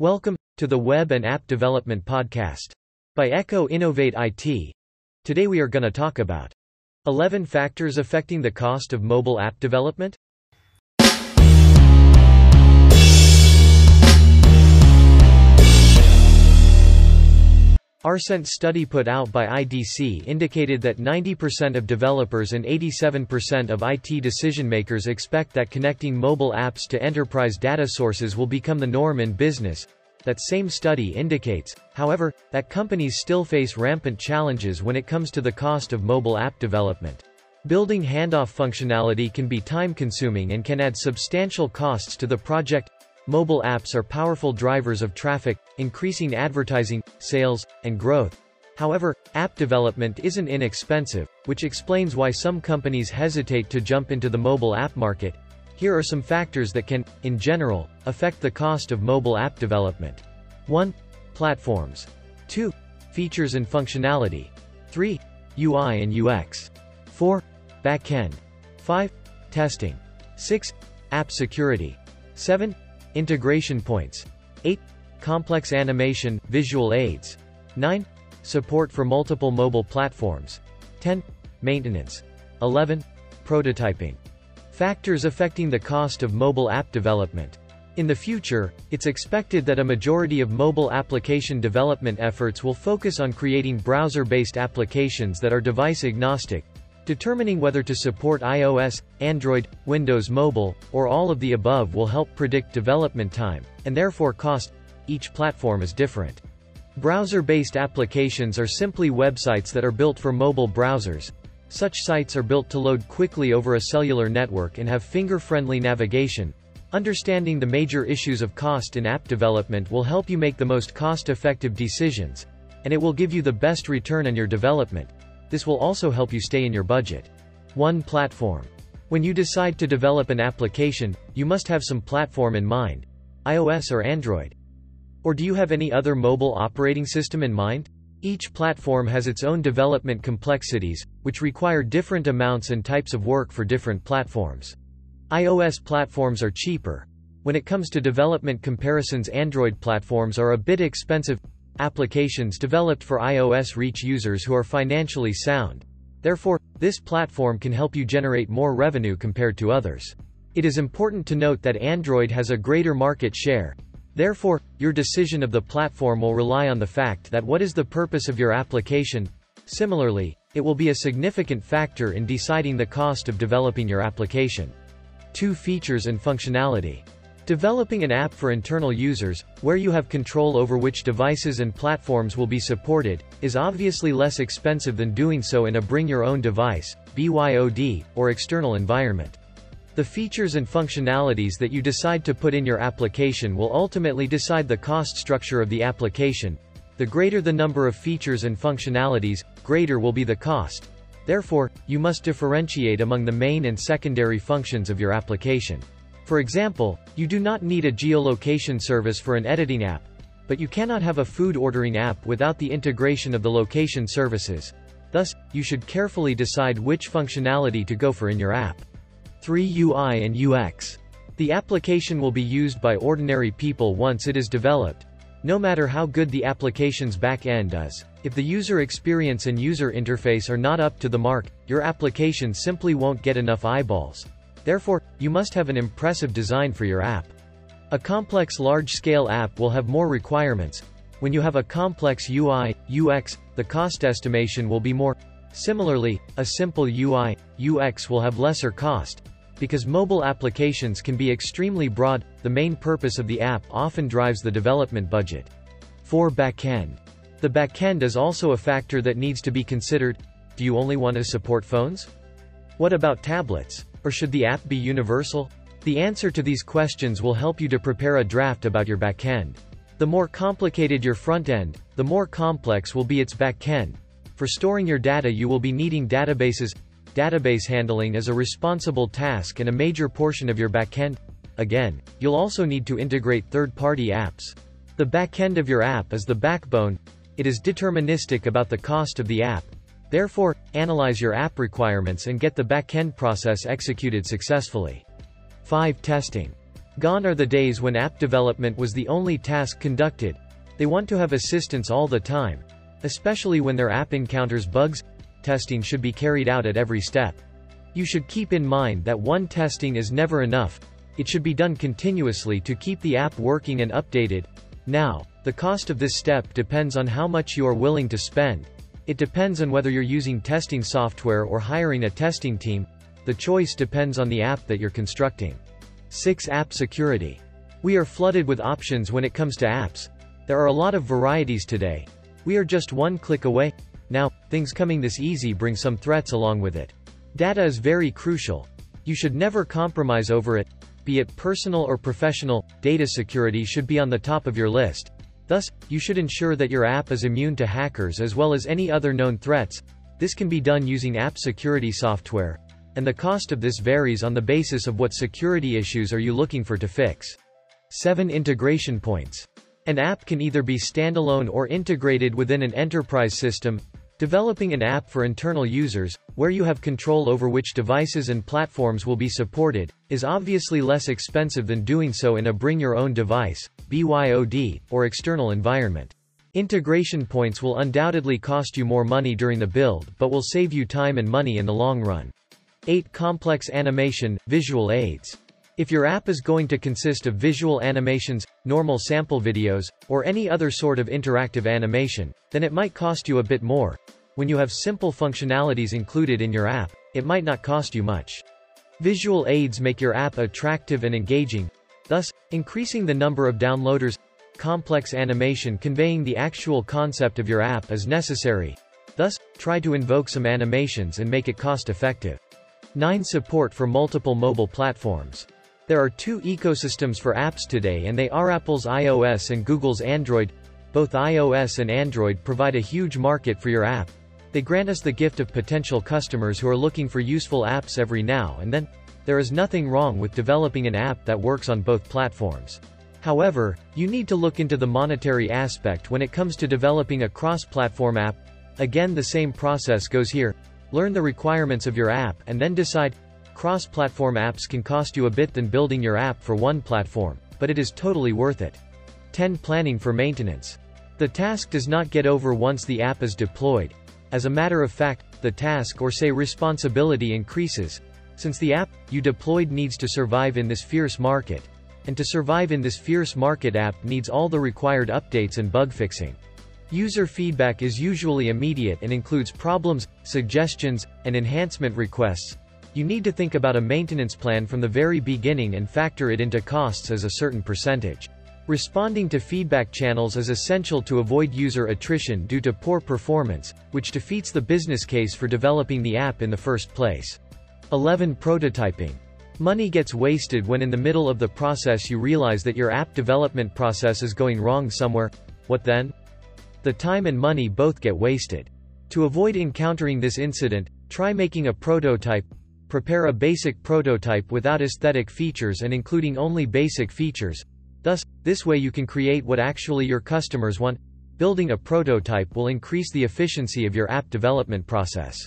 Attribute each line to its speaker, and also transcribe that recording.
Speaker 1: Welcome to the Web and App Development Podcast by Echo Innovate IT. Today we are going to talk about 11 factors affecting the cost of mobile app development. Our recent study put out by IDC indicated that 90% of developers and 87% of IT decision makers expect that connecting mobile apps to enterprise data sources will become the norm in business. That same study indicates, however, that companies still face rampant challenges when it comes to the cost of mobile app development. Building handoff functionality can be time-consuming and can add substantial costs to the project, Mobile apps are powerful drivers of traffic, increasing advertising, sales, and growth. However, app development isn't inexpensive, which explains why some companies hesitate to jump into the mobile app market. Here are some factors that can, in general, affect the cost of mobile app development. 1. Platforms. 2. Features and functionality. 3. UI and UX. 4. Backend. 5. Testing. 6. App security. 7. Integration points. 8. Complex animation, visual aids. 9. Support for multiple mobile platforms. 10. Maintenance. 11. Prototyping. Factors affecting the cost of mobile app development. In the future, it's expected that a majority of mobile application development efforts will focus on creating browser-based applications that are device-agnostic, Determining whether to support iOS, Android, Windows Mobile, or all of the above will help predict development time, and therefore cost. Each platform is different. Browser-based applications are simply websites that are built for mobile browsers. Such sites are built to load quickly over a cellular network and have finger-friendly navigation. Understanding the major issues of cost in app development will help you make the most cost-effective decisions, and it will give you the best return on your development. This will also help you stay in your budget. 1. Platform. When you decide to develop an application, you must have some platform in mind. iOS or Android. Or do you have any other mobile operating system in mind? Each platform has its own development complexities, which require different amounts and types of work for different platforms. iOS platforms are cheaper. When it comes to development comparisons Android platforms are a bit expensive, Applications developed for iOS reach users who are financially sound. Therefore, this platform can help you generate more revenue compared to others. It is important to note that Android has a greater market share. Therefore, your decision of the platform will rely on the fact that what is the purpose of your application. Similarly, it will be a significant factor in deciding the cost of developing your application. 2. Features and functionality. Developing an app for internal users, where you have control over which devices and platforms will be supported, is obviously less expensive than doing so in a bring-your-own-device BYOD, or external environment. The features and functionalities that you decide to put in your application will ultimately decide the cost structure of the application. The greater the number of features and functionalities, greater will be the cost. Therefore, you must differentiate among the main and secondary functions of your application. For example, you do not need a geolocation service for an editing app, but you cannot have a food ordering app without the integration of the location services. Thus, you should carefully decide which functionality to go for in your app. 3. UI and UX. The application will be used by ordinary people once it is developed. No matter how good the application's back-end is, if the user experience and user interface are not up to the mark, your application simply won't get enough eyeballs. Therefore, you must have an impressive design for your app. A complex large-scale app will have more requirements. When you have a complex UI, UX, the cost estimation will be more. Similarly, a simple UI, UX will have lesser cost. Because mobile applications can be extremely broad, the main purpose of the app often drives the development budget. 4. Backend. The backend is also a factor that needs to be considered. Do you only want to support phones? What about tablets? Or should the app be universal? The answer to these questions will help you to prepare a draft about your backend. The more complicated your front end, the more complex will be its backend. For storing your data you will be needing databases. Database handling is a responsible task and a major portion of your backend. Again, you'll also need to integrate third-party apps. The backend of your app is the backbone. It is deterministic about the cost of the app, Therefore, analyze your app requirements and get the backend process executed successfully. 5. Testing. Gone are the days when app development was the only task conducted. They want to have assistance all the time. Especially when their app encounters bugs, testing should be carried out at every step. You should keep in mind that one testing is never enough, it should be done continuously to keep the app working and updated. Now, the cost of this step depends on how much you are willing to spend. It depends on whether you're using testing software or hiring a testing team. The choice depends on the app that you're constructing. 6. App Security. We are flooded with options when it comes to apps. There are a lot of varieties today. We are just one click away. Now, things coming this easy bring some threats along with it. Data is very crucial. You should never compromise over it. Be it personal or professional, data security should be on the top of your list. Thus, you should ensure that your app is immune to hackers as well as any other known threats. This can be done using app security software. And the cost of this varies on the basis of what security issues are you looking for to fix. 7 Integration Points. An app can either be standalone or integrated within an enterprise system, Developing an app for internal users, where you have control over which devices and platforms will be supported, is obviously less expensive than doing so in a bring-your-own-device BYOD, or external environment. Integration points will undoubtedly cost you more money during the build but will save you time and money in the long run. 8. Complex animation, visual aids. If your app is going to consist of visual animations, normal sample videos, or any other sort of interactive animation, then it might cost you a bit more. When you have simple functionalities included in your app, it might not cost you much. Visual aids make your app attractive and engaging, thus, increasing the number of downloaders. Complex animation conveying the actual concept of your app is necessary. Thus, try to invoke some animations and make it cost-effective. 9. Support for multiple mobile platforms. There are two ecosystems for apps today and they are Apple's iOS and Google's Android. Both iOS and Android provide a huge market for your app. They grant us the gift of potential customers who are looking for useful apps every now and then. There is nothing wrong with developing an app that works on both platforms. However, you need to look into the monetary aspect when it comes to developing a cross-platform app. Again the same process goes here. Learn the requirements of your app and then decide, Cross-platform apps can cost you a bit than building your app for one platform, but it is totally worth it. 10. Planning for maintenance. The task does not get over once the app is deployed. As a matter of fact, the task or say responsibility increases, since the app you deployed needs to survive in this fierce market. And to survive in this fierce market app needs all the required updates and bug fixing. User feedback is usually immediate and includes problems, suggestions, and enhancement requests, you need to think about a maintenance plan from the very beginning and factor it into costs as a certain percentage. Responding to feedback channels is essential to avoid user attrition due to poor performance, which defeats the business case for developing the app in the first place. 11. Prototyping. Money gets wasted when in the middle of the process you realize that your app development process is going wrong somewhere. What then? The time and money both get wasted. To avoid encountering this incident, try making a prototype, Prepare a basic prototype without aesthetic features and including only basic features. Thus, this way you can create what actually your customers want. Building a prototype will increase the efficiency of your app development process.